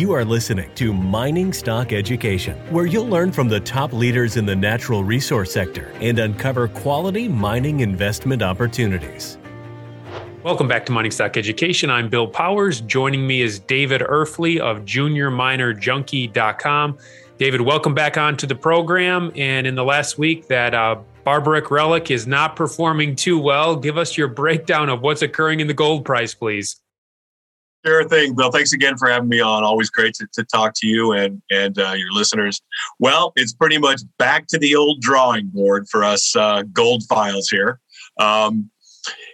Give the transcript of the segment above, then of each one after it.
You are listening to Mining Stock Education, where you'll learn from the top leaders in the natural resource sector and uncover quality mining investment opportunities. Welcome back to Mining Stock Education. I'm Bill Powers. Joining me is David Erfle of JuniorMinerJunkie.com. David, welcome back onto the program. And in the last week, that uh, barbaric relic is not performing too well. Give us your breakdown of what's occurring in the gold price, please. Sure thing, Bill. Thanks again for having me on. Always great to, to talk to you and and uh, your listeners. Well, it's pretty much back to the old drawing board for us uh, gold files here. Um,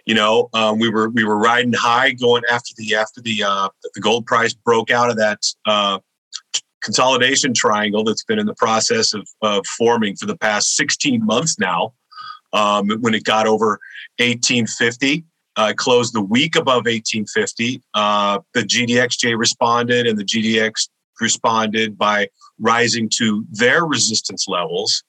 you know, um, we were we were riding high going after the after the uh, the gold price broke out of that uh, consolidation triangle that's been in the process of, of forming for the past 16 months now. Um, when it got over 1850, uh, closed the week above 1850. Uh, the GDXJ responded, and the GDX responded by rising to their resistance levels.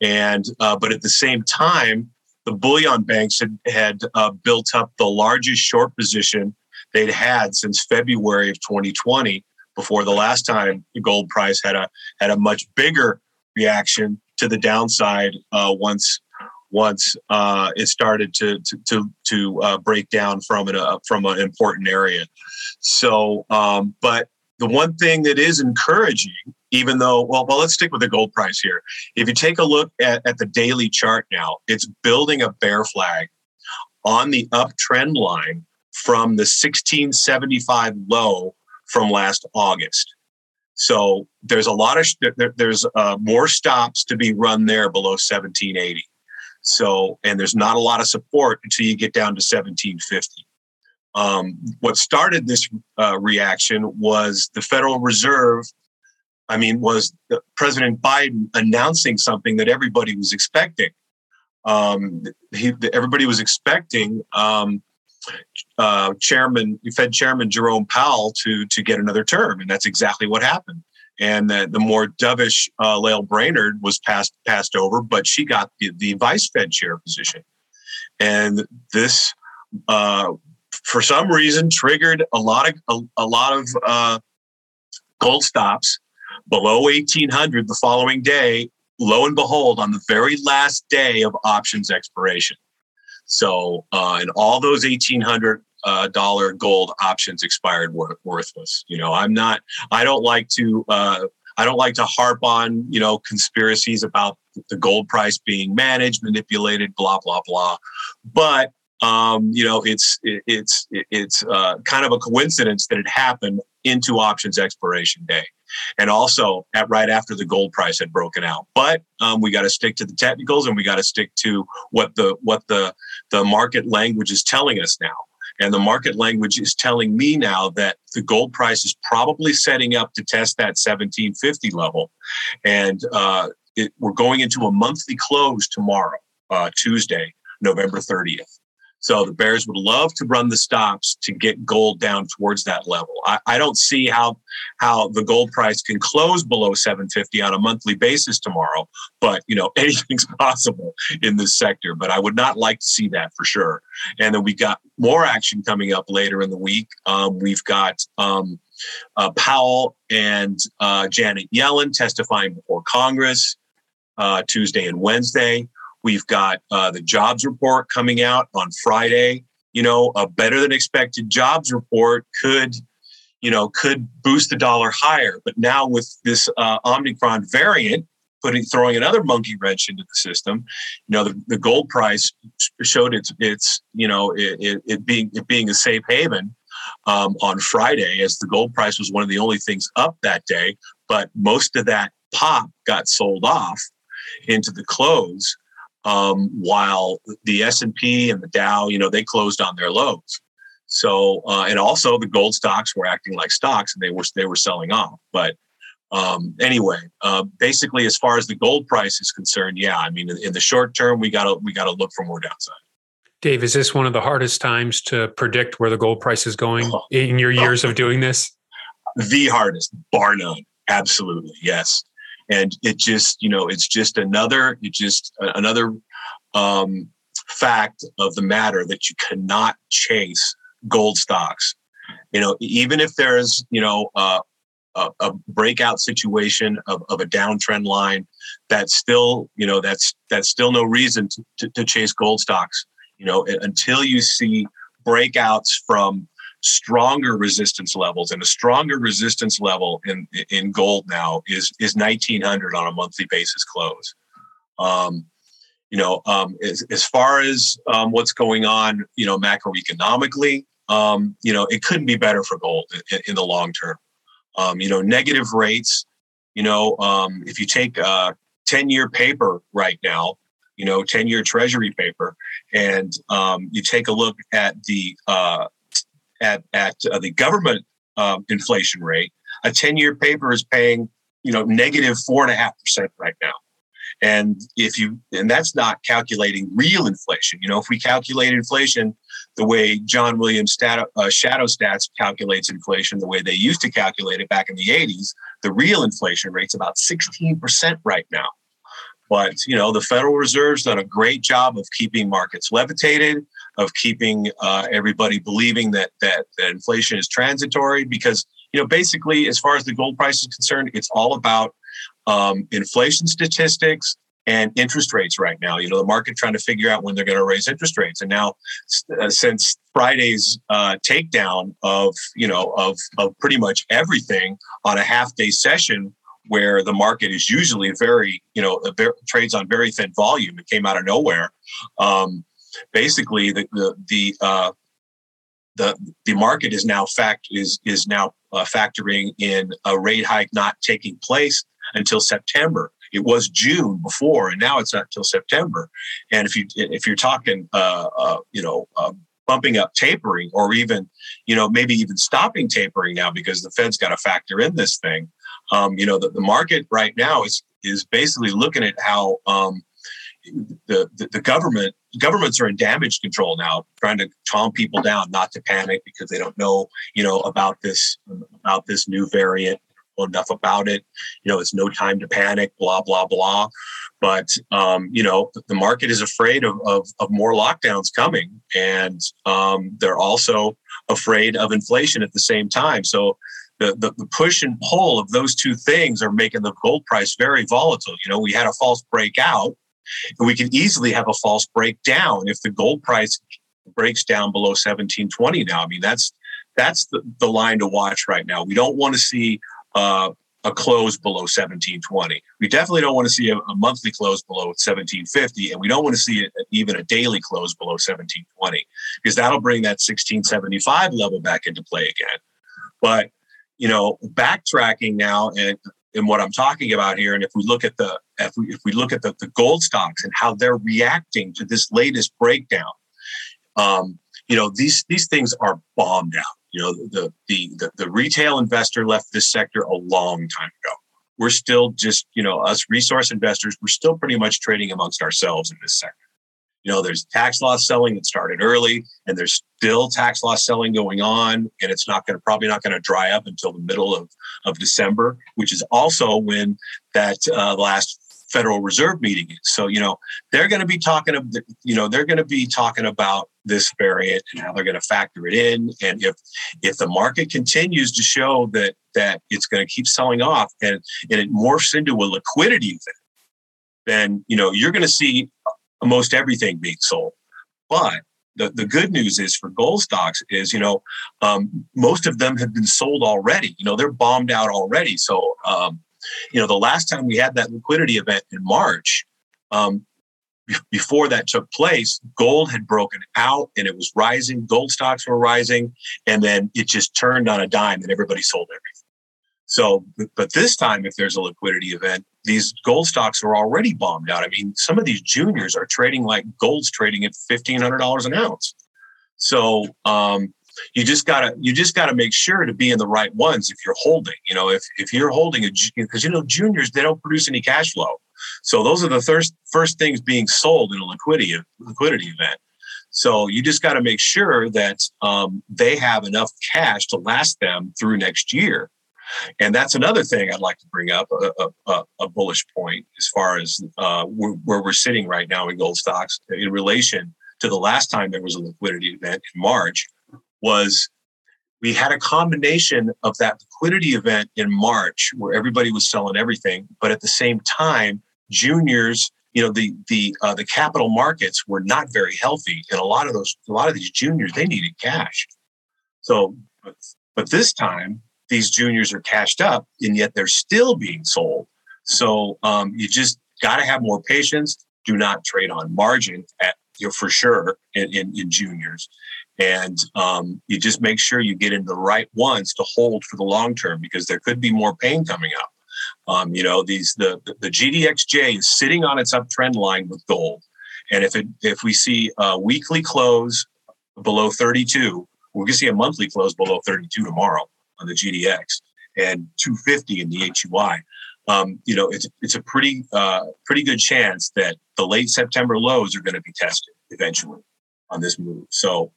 And uh, but at the same time, the bullion banks had, had uh, built up the largest short position they'd had since February of 2020 before the last time the gold price had a had a much bigger reaction to the downside uh, once once uh, it started to to to, to uh, break down from an uh, from an important area. So, um, but the one thing that is encouraging, even though well, well, let's stick with the gold price here. If you take a look at, at the daily chart now, it's building a bear flag on the uptrend line from the 1675 low from last August. So there's a lot of there, there's uh, more stops to be run there below 1780. So and there's not a lot of support until you get down to 1750. Um, what started this uh, reaction was the Federal Reserve. I mean, was President Biden announcing something that everybody was expecting. Um, he, everybody was expecting um, uh, Chairman, Fed Chairman Jerome Powell to to get another term, and that's exactly what happened. And the, the more dovish uh, Lael Brainard was passed passed over, but she got the, the vice Fed chair position, and this, uh, for some reason, triggered a lot of a, a lot of uh, gold stops below 1800 the following day. Lo and behold, on the very last day of options expiration. So, uh, and all those eighteen hundred uh, dollar gold options expired wor- worthless. You know, I'm not. I don't like to. Uh, I don't like to harp on you know conspiracies about the gold price being managed, manipulated, blah blah blah. But um, you know, it's it, it's it's uh, kind of a coincidence that it happened into options expiration day and also at right after the gold price had broken out. But um, we got to stick to the technicals and we got to stick to what the what the the market language is telling us now. And the market language is telling me now that the gold price is probably setting up to test that 1750 level. And uh, it, we're going into a monthly close tomorrow, uh, Tuesday, November 30th. So the Bears would love to run the stops to get gold down towards that level. I, I, don't see how how the gold price can close below 750 on a monthly basis tomorrow, but you know anything's possible in this sector. But I would not like to see that for sure. And then we got more action coming up later in the week. Um, we've got um, uh, Powell and uh, Janet Yellen testifying before Congress uh, Tuesday and Wednesday. We've got uh, the jobs report coming out on Friday. You know, a better than expected jobs report could, you know, could boost the dollar higher. But now with this uh, Omicron variant, putting throwing another monkey wrench into the system, you know, the, the gold price showed its its you know it, it, it being it being a safe haven um, on Friday, as the gold price was one of the only things up that day. But most of that pop got sold off into the close um, while the S&P and the Dow, you know, they closed on their lows. So, uh, and also the gold stocks were acting like stocks and they were, they were selling off. But um, anyway, uh, basically, as far as the gold price is concerned, yeah, I mean, in, in the short term, we got to, we got to look for more downside. Dave, is this one of the hardest times to predict where the gold price is going oh. in your years oh. of doing this? The hardest, bar none. Absolutely. Yes and it just you know it's just another it just another um, fact of the matter that you cannot chase gold stocks you know even if there's you know uh, a, a breakout situation of, of a downtrend line, that's still you know that's that's still no reason to, to, to chase gold stocks. You know until you see breakouts from stronger resistance levels and a stronger resistance level in in gold now is is 1900 on a monthly basis close. Um, you know um, as, as far as um, what's going on you know macroeconomically um, you know it couldn't be better for gold in, in the long term. Um, you know negative rates you know um, if you take a 10 year paper right now you know 10 year treasury paper and you take a look at the uh, at at uh, the government um, inflation rate, a ten-year paper is paying you know negative four and a half percent right now. And if you and that's not calculating real inflation. You know, if we calculate inflation the way John Williams stat, uh, Shadow Stats calculates inflation, the way they used to calculate it back in the 80s, the real inflation rate's about 16% right now. But you know, the Federal Reserve's done a great job of keeping markets levitated of keeping uh, everybody believing that, that that inflation is transitory because you know basically as far as the gold price is concerned it's all about um, inflation statistics and interest rates right now. You know the market trying to figure out when they're going to raise interest rates. And now uh, since friday's uh, takedown of you know of of pretty much everything on a half day session where the market is usually very you know trades on very thin volume it came out of nowhere um, basically the the the uh, the, the market is now fact is is now uh, factoring in a rate hike not taking place until September. It was June before, and now it's not until September. And if you if you're talking, uh, uh, you know, uh, bumping up tapering, or even, you know, maybe even stopping tapering now because the Fed's got to factor in this thing. Um, you know, the, the market right now is is basically looking at how um, the, the, government governments are in damage control now, trying to calm people down, not to panic because they don't know, you know, about this about this new variant enough about it. You know, it's no time to panic, blah, blah, blah. But, um, you know, the market is afraid of, of, of more lockdowns coming. And um, they're also afraid of inflation at the same time. So the, the, the, push and pull of those two things are making the gold price very volatile. You know, we had a false breakout and we can easily have a false breakdown if the gold price breaks down below 1720 now. I mean, that's that's the, the line to watch right now. We don't want to see uh, a close below 1720. We definitely don't want to see a, a, monthly close below 1750, and we don't want to see it, even a daily close below 1720 because that'll bring that 1675 level back into play again. But you know, backtracking now and in what I'm talking about here. And if we look at the if we, if we look at the, the gold stocks and how they're reacting to this latest breakdown, um, you know these these things are bombed out. You know the, the the the retail investor left this sector a long time ago. We're still just you know us resource investors. We're still pretty much trading amongst ourselves in this sector. You know, there's tax loss selling that started early, and there's still tax loss selling going on, and it's not going to probably not going to dry up until the middle of of December, which is also when that uh, last Federal Reserve meeting is. So you know they're going to be talking you know they're going to be talking about this variant and how they're going to factor it in, and if if the market continues to show that that it's going to keep selling off and and it morphs into a liquidity event, then you know you're going to see almost everything being sold. But the, the good news is for gold stocks is, you know, um, most of them have been sold already. You know, they're bombed out already. So, um, you know, the last time we had that liquidity event in March, um, before that took place, gold had broken out and it was rising. Gold stocks were rising, and then it just turned on a dime and everybody sold everything. So, but this time, if there's a liquidity event, these gold stocks are already bombed out. I mean, some of these juniors are trading like gold's trading at fifteen hundred dollars an ounce. So, um, you just gotta you just gotta make sure to be in the right ones if you're holding. You know, if if you're holding a because you know juniors they don't produce any cash flow. So those are the first first things being sold in a liquidity liquidity event. So you just got to make sure that um, they have enough cash to last them through next year. And that's another thing I'd like to bring up a, a, a bullish point as far as uh, where we're sitting right now in gold stocks in relation to the last time there was a liquidity event in March was we had a combination of that liquidity event in March where everybody was selling everything, but at the same time, juniors, you know, the the uh, the capital markets were not very healthy, and a lot of those, a lot of these juniors, they needed cash. So, but, but this time, these juniors are cashed up, and yet they're still being sold. So um, you just got to have more patience. Do not trade on margin at you for sure in, in, in juniors and um, you just make sure you get in the right ones to hold for the long term because there could be more pain coming up. Um, you know, these the the GDXJ is sitting on its uptrend line with gold, and if it if we see a weekly close below 32, we're to see a monthly close below 32 tomorrow on the GDX and 250 in the HUI. Um, you know, it's it's a pretty uh, pretty good chance that the late September lows are going to be tested eventually on this move. So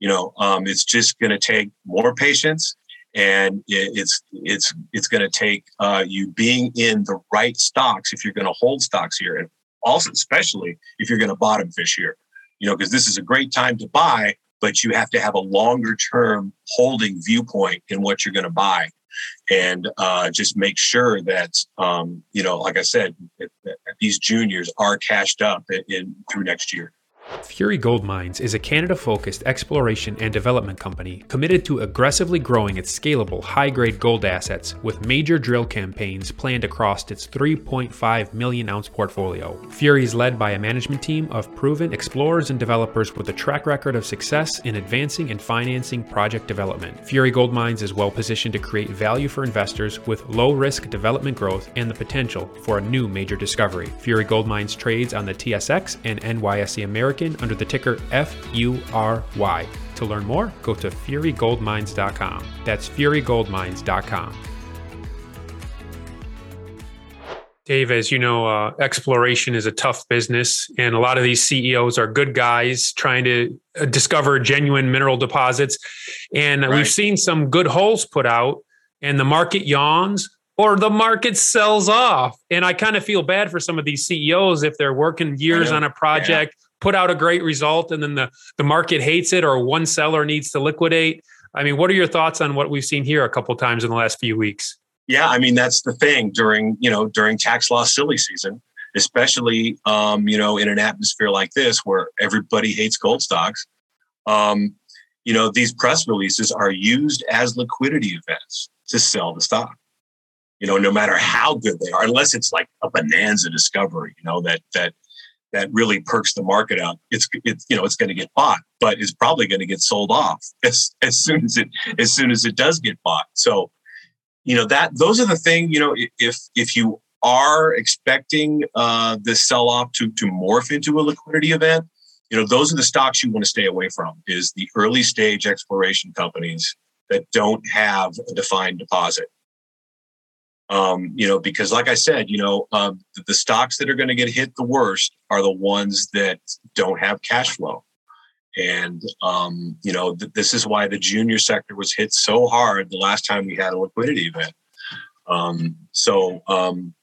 you know um, it's just going to take more patience and it's it's it's going to take uh, you being in the right stocks if you're going to hold stocks here and also especially if you're going to bottom fish here you know because this is a great time to buy but you have to have a longer term holding viewpoint in what you're going to buy. And uh, just make sure that um, you know like i said these juniors are cashed up in, in through next year Fury Gold Mines is a Canada focused exploration and development company committed to aggressively growing its scalable, high grade gold assets with major drill campaigns planned across its 3.5 million ounce portfolio. Fury is led by a management team of proven explorers and developers with a track record of success in advancing and financing project development. Fury Gold Mines is well positioned to create value for investors with low risk development growth and the potential for a new major discovery. Fury Gold Mines trades on the TSX and NYSE American under the ticker FURY. To learn more, go to furygoldmines.com. That's furygoldmines.com. Dave, as you know, uh, exploration is a tough business, and a lot of these CEOs are good guys trying to uh, discover genuine mineral deposits. And right. we've seen some good holes put out, and the market yawns or the market sells off. And I kind of feel bad for some of these CEOs if they're working years on a project. Yeah put out a great result and then the, the market hates it or one seller needs to liquidate. I mean, what are your thoughts on what we've seen here a couple times in the last few weeks? Yeah, I mean that's the thing during you know during tax loss silly season, especially um, you know in an atmosphere like this where everybody hates gold stocks. Um, you know these press releases are used as liquidity events to sell the stock. You know, no matter how good they are, unless it's like a bonanza discovery, you know that that that really perks the market up, it's it's you know it's going to get bought, but it's probably going to get sold off as as soon as it as soon as it does get bought. So, you know that those are the thing. You know, if if you are expecting uh, this sell off to to morph into a liquidity event, you know those are the stocks you want to stay away from. Is the early stage exploration companies that don't have a defined deposit. Um, you know, because like I said, you know, the, the stocks that are going to get hit the worst are the ones that don't have cash flow. And, um, you know, th- this is why the junior sector was hit so hard the last time we had a liquidity event. Um, so, um,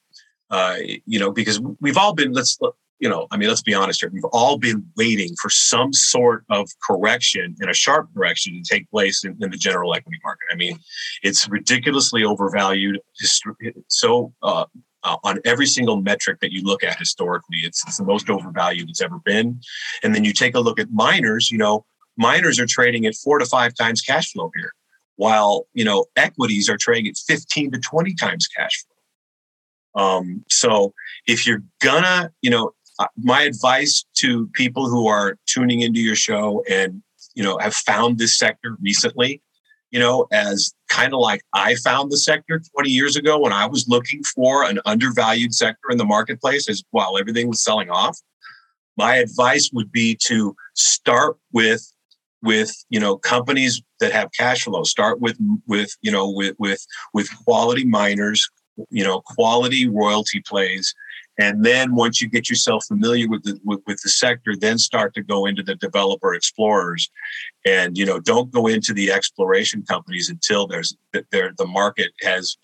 uh, you know, because we've all been, let's, you know, I mean, let's be honest here. We've all been waiting for some sort of correction and a sharp correction to take place in, in the general equity market. I mean, it's ridiculously overvalued. So, uh, uh, on every single metric that you look at historically, it's, it's the most overvalued it's ever been. And then you take a look at miners, you know, miners are trading at four to five times cash flow here, while, you know, equities are trading at 15 to 20 times cash flow. Um, so if you're gonna, you know, my advice to people who are tuning into your show and you know have found this sector recently you know as kind of like i found the sector 20 years ago when i was looking for an undervalued sector in the marketplace as while everything was selling off my advice would be to start with with you know companies that have cash flow. Start with with you know with with with quality miners you know quality royalty plays and then once you get yourself familiar with the with, with, the sector, then start to go into the developer explorers, and you know don't go into the exploration companies until there's there the market has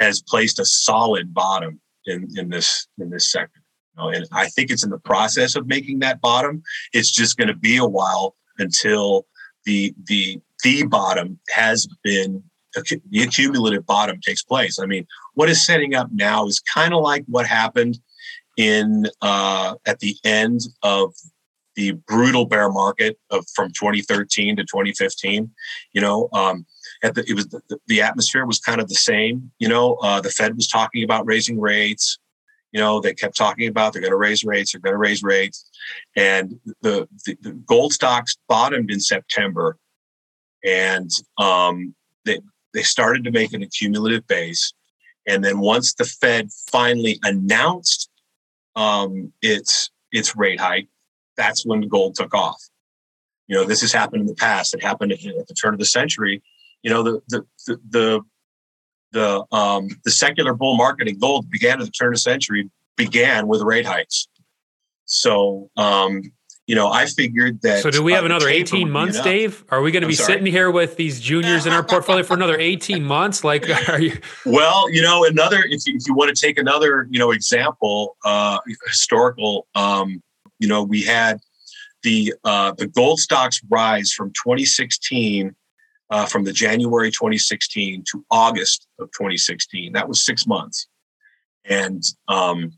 has placed a solid bottom in in this in this sector. You know, and I think it's in the process of making that bottom. It's just going to be a while until the the the bottom has been the accumulative bottom takes place. I mean, what is setting up now is kind of like what happened in uh, at the end of the brutal bear market of from 2013 to 2015. You know, um, at the, it was the, the, atmosphere was kind of the same. You know, uh, the Fed was talking about raising rates. You know, they kept talking about they're going to raise rates, they're going to raise rates, and the, the, the gold stocks bottomed in September, and um, they they started to make an accumulative base, and then once the Fed finally announced um, its its rate hike, that's when gold took off. You know, this has happened in the past. It happened at the turn of the century. You know, the the the the the, um, the secular bull market in gold began at the turn of the century began with rate hikes. So um, you know, I figured that. So, do we have uh, another 18 months, Dave? Are we going to be sorry. sitting here with these juniors in our portfolio for another 18 months? Like, are you? Well, you know, another, if you, if you want to take another, you know, example, uh, historical, um, you know, we had the, uh, the gold stocks rise from 2016, uh, from the January 2016 to August of 2016. That was six months. And um,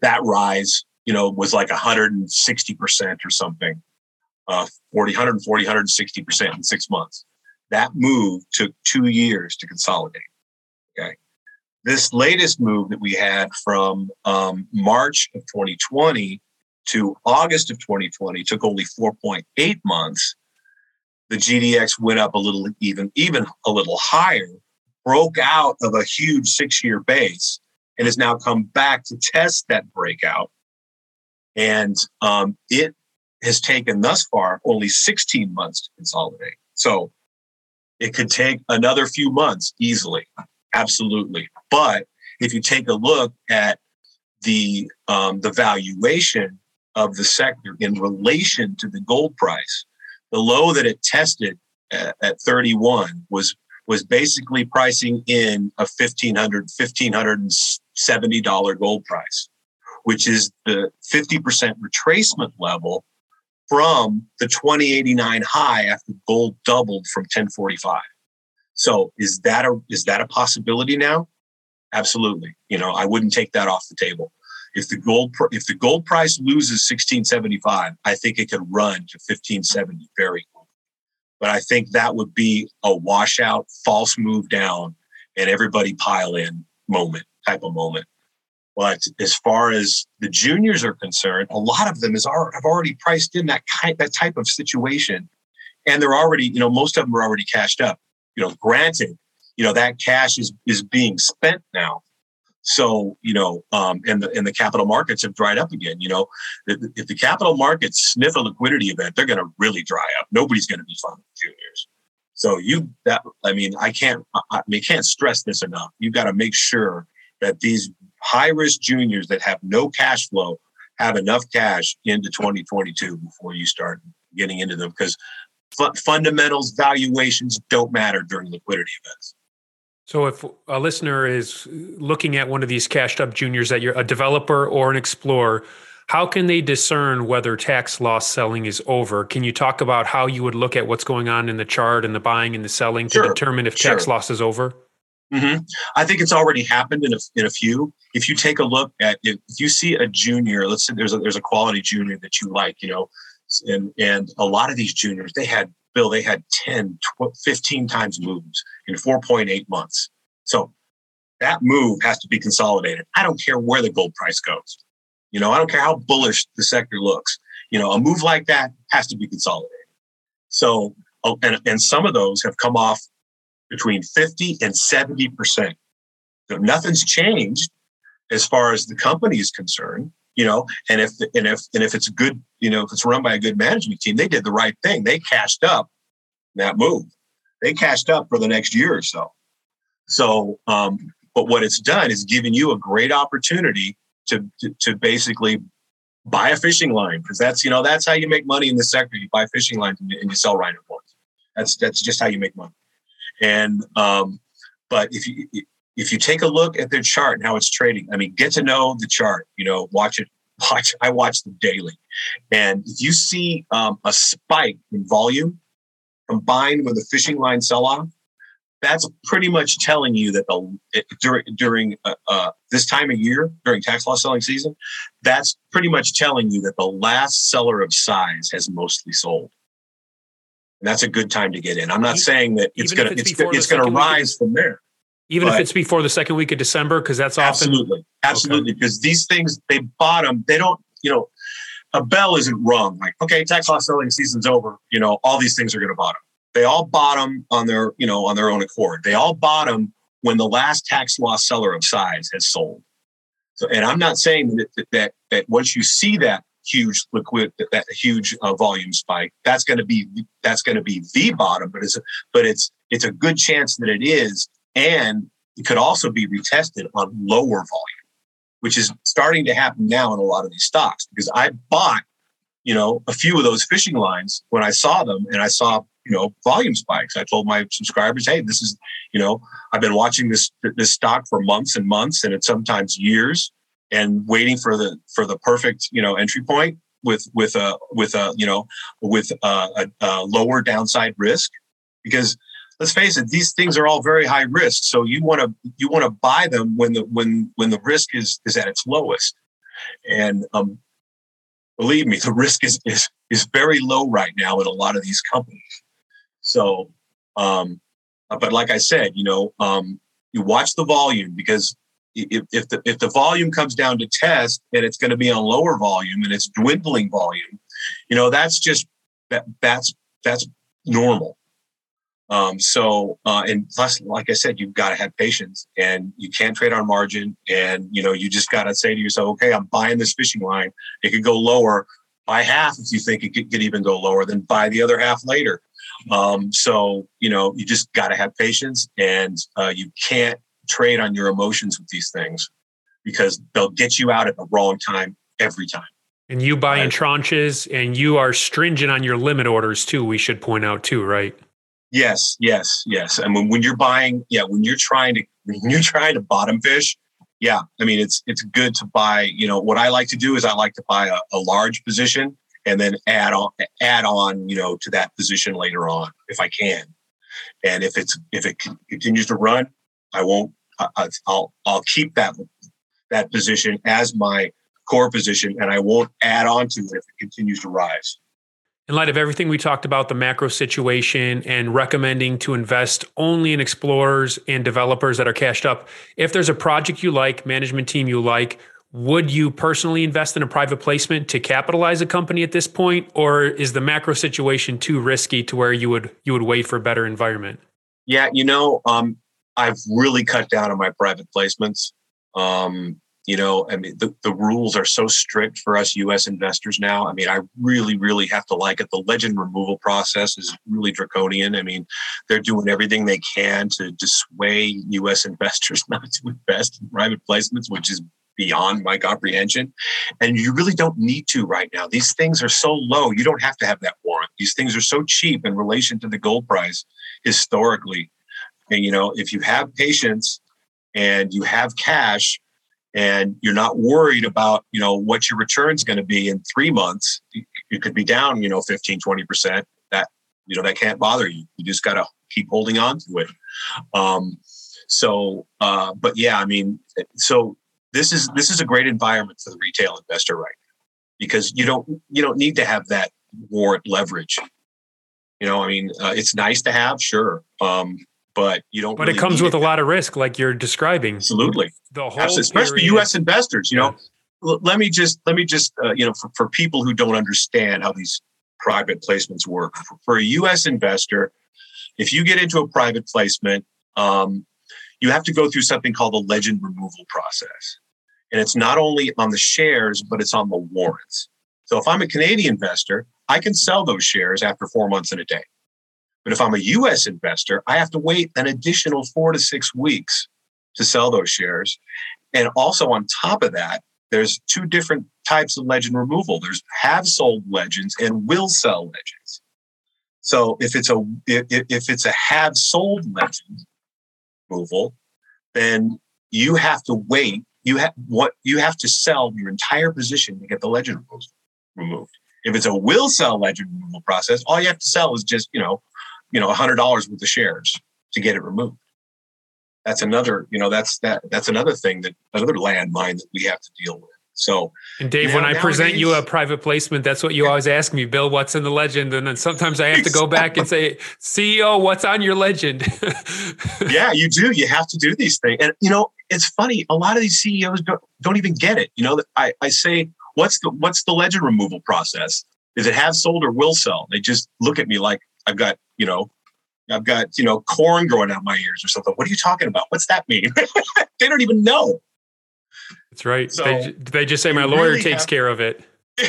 that rise you know, was like 160% or something, uh, 40, 140, 160% in six months. That move took two years to consolidate. Okay. This latest move that we had from um, March of 2020 to August of 2020 took only 4.8 months. The GDX went up a little, even, even a little higher, broke out of a huge six year base, and has now come back to test that breakout and um, it has taken thus far only 16 months to consolidate. So it could take another few months easily, absolutely. But if you take a look at the um, the valuation of the sector in relation to the gold price, the low that it tested at, at 31 was was basically pricing in a 1500 1570 dollar gold price which is the 50% retracement level from the 2089 high after gold doubled from 1045. So is that a is that a possibility now? Absolutely. You know, I wouldn't take that off the table. If the gold if the gold price loses 1675, I think it could run to 1570 very quickly. But I think that would be a washout, false move down, and everybody pile in moment type of moment. But as far as the juniors are concerned, a lot of them is have already priced in that kind, that type of situation, and they're already, you know, most of them are already cashed up. You know, granted, you know that cash is is being spent now. So you know, um, and the and the capital markets have dried up again. You know, if, if the capital markets sniff a liquidity event, they're going to really dry up. Nobody's going to be funding juniors. So you that I mean, I can't I, I mean, can't stress this enough. You've got to make sure that these high risk juniors that have no cash flow have enough cash into 2022 before you start getting into them because fundamentals valuations don't matter during liquidity events. So if a listener is looking at one of these cashed up juniors that you're a developer or an explorer, how can they discern whether tax loss selling is over? Can you talk about how you would look at what's going on in the chart and the buying and the selling to determine if tax loss is over? Mm-hmm. I think it's already happened in a, in a few. If you take a look at if, you see a junior, let's say there's a there's a quality junior that you like, you know, and and a lot of these juniors they had Bill they had 10, 12, 15 times moves in 4.8 months. So that move has to be consolidated. I don't care where the gold price goes. You know, I don't care how bullish the sector looks. You know, a move like that has to be consolidated. So, oh, and, and some of those have come off between 50 and 70%. So nothing's changed as far as the company is concerned, you know, and if, and if, and if it's good, you know, if it's run by a good management team, they did the right thing. They cashed up that move. They cashed up for the next year or so. So, um, but what it's done is given you a great opportunity to, to, to basically buy a fishing line because that's you know that's how you make money in the sector. You buy fishing lines and you, sell rhino boards. That's that's just how you make money. And um, but if you if you take a look at their chart and how it's trading, I mean, get to know the chart. You know, watch it. Watch. I watch them daily, and if you see um, a spike in volume, combined with a fishing line sell off, that's pretty much telling you that the during during uh, uh, this time of year during tax loss selling season, that's pretty much telling you that the last seller of size has mostly sold. And that's a good time to get in. I'm not saying that it's gonna it's, it's, it's gonna rise from there. Even if it's before the second week of December, because that's often absolutely, absolutely, because okay. these things they bottom. They don't, you know, a bell isn't rung. Like, okay, tax loss selling season's over. You know, all these things are going to bottom. They all bottom on their, you know, on their own accord. They all bottom when the last tax loss seller of size has sold. So, and I'm not saying that that that once you see that huge liquid, that huge uh, volume spike, that's going to be that's going to be the bottom. But it's but it's it's a good chance that it is and it could also be retested on lower volume, which is starting to happen now in a lot of these stocks because I bought, you know, a few of those fishing lines when I saw them and I saw, you know, volume spikes. I told my subscribers, hey, this is, you know, I've been watching this this stock for months and months and it's sometimes years and waiting for the for the perfect, you know, entry point with with a with a you know with a, a, a lower downside risk because let's face it, these things are all very high risk. So you want to you want to buy them when the when when the risk is is at its lowest. And um, believe me, the risk is is is very low right now in a lot of these companies. So, um, but like I said, you know, um, you watch the volume because if, if the if the volume comes down to test and it's going to be on lower volume and it's dwindling volume, you know, that's just that that's that's normal. Um, so, uh, and plus, like I said, you've got to have patience and you can't trade on margin. And, you know, you just got to say to yourself, okay, I'm buying this fishing line. It could go lower by half if you think it could, could even go lower, then buy the other half later. Um, so, you know, you just got to have patience and uh, you can't trade on your emotions with these things because they'll get you out at the wrong time every time. And you buy right? in tranches and you are stringent on your limit orders too, we should point out too, right? Yes, yes, yes. And when, when you're buying, yeah, when you're trying to when you're trying to bottom fish, yeah, I mean it's it's good to buy. You know what I like to do is I like to buy a, a large position and then add on add on you know to that position later on if I can. And if it's if it continues to run, I won't. I, I'll I'll keep that that position as my core position, and I won't add on to it if it continues to rise. In light of everything we talked about, the macro situation and recommending to invest only in explorers and developers that are cashed up, if there's a project you like, management team you like, would you personally invest in a private placement to capitalize a company at this point or is the macro situation too risky to where you would you would wait for a better environment? Yeah you know um, i've really cut down on my private placements. Um, you know i mean the, the rules are so strict for us us investors now. I mean i really really have to like it. The legend removal process is really draconian. I mean they're doing everything they can to dissuade us investors not to invest in private placements which is beyond my comprehension. And you really don't need to right now. These things are so low. You don't have to have that warrant. These things are so cheap in relation to the gold price historically and you know if you have patience and you have cash and you're not worried about you know what your return is going to be in three months it could be down you know 15 20% that you know that can't bother you. You just got to keep holding on to it. Um, so uh, but yeah i mean so this is this is a great environment for the retail investor right now because you don't you don't need to have that warrant leverage. You know i mean uh, it's nice to have sure. Um, but you don't. But really it comes with it. a lot of risk, like you're describing. Absolutely, the whole Absolutely. especially U.S. investors. You know, let me just let me just uh, you know for, for people who don't understand how these private placements work. For, for a U.S. investor, if you get into a private placement, um, you have to go through something called the legend removal process, and it's not only on the shares, but it's on the warrants. So if I'm a Canadian investor, I can sell those shares after four months and a day. But if I'm a US investor, I have to wait an additional four to six weeks to sell those shares. And also on top of that, there's two different types of legend removal. There's have sold legends and will sell legends. So if it's a if, it's a have sold legend removal, then you have to wait. You have what you have to sell your entire position to get the legend removed. If it's a will sell legend removal process, all you have to sell is just you know you know, a hundred dollars worth of shares to get it removed. That's another, you know, that's that that's another thing that another landmine that we have to deal with. So, and Dave, when I present you a private placement, that's what you always ask me, Bill, what's in the legend? And then sometimes I have to go back and say, CEO, what's on your legend? yeah, you do. You have to do these things. And, you know, it's funny. A lot of these CEOs don't, don't even get it. You know, I, I say, what's the, what's the legend removal process? Is it have sold or will sell? They just look at me like I've got, you know, I've got, you know, corn growing out my ears or something. What are you talking about? What's that mean? they don't even know. That's right. So they, they just say my lawyer really takes have, care of it.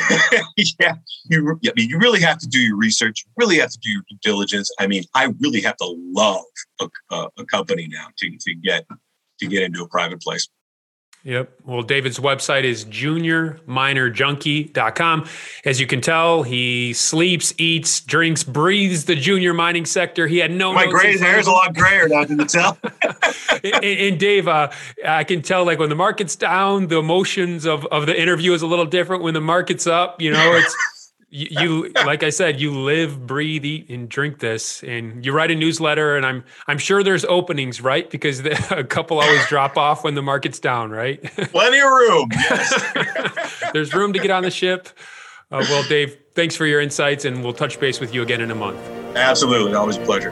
yeah, you. I mean, you really have to do your research. You really have to do your due diligence. I mean, I really have to love a, a, a company now to to get to get into a private place. Yep. Well, David's website is juniorminerjunkie.com. As you can tell, he sleeps, eats, drinks, breathes the junior mining sector. He had no. My gray hair is a lot grayer now. Can you tell? and, and, Dave, uh, I can tell like when the market's down, the emotions of of the interview is a little different. When the market's up, you know, it's you, you, like I said, you live, breathe, eat, and drink this, and you write a newsletter. And I'm I'm sure there's openings, right? Because the, a couple always drop off when the market's down, right? Plenty of room. Yes. there's room to get on the ship. Uh, well, Dave, thanks for your insights, and we'll touch base with you again in a month. Absolutely, always a pleasure.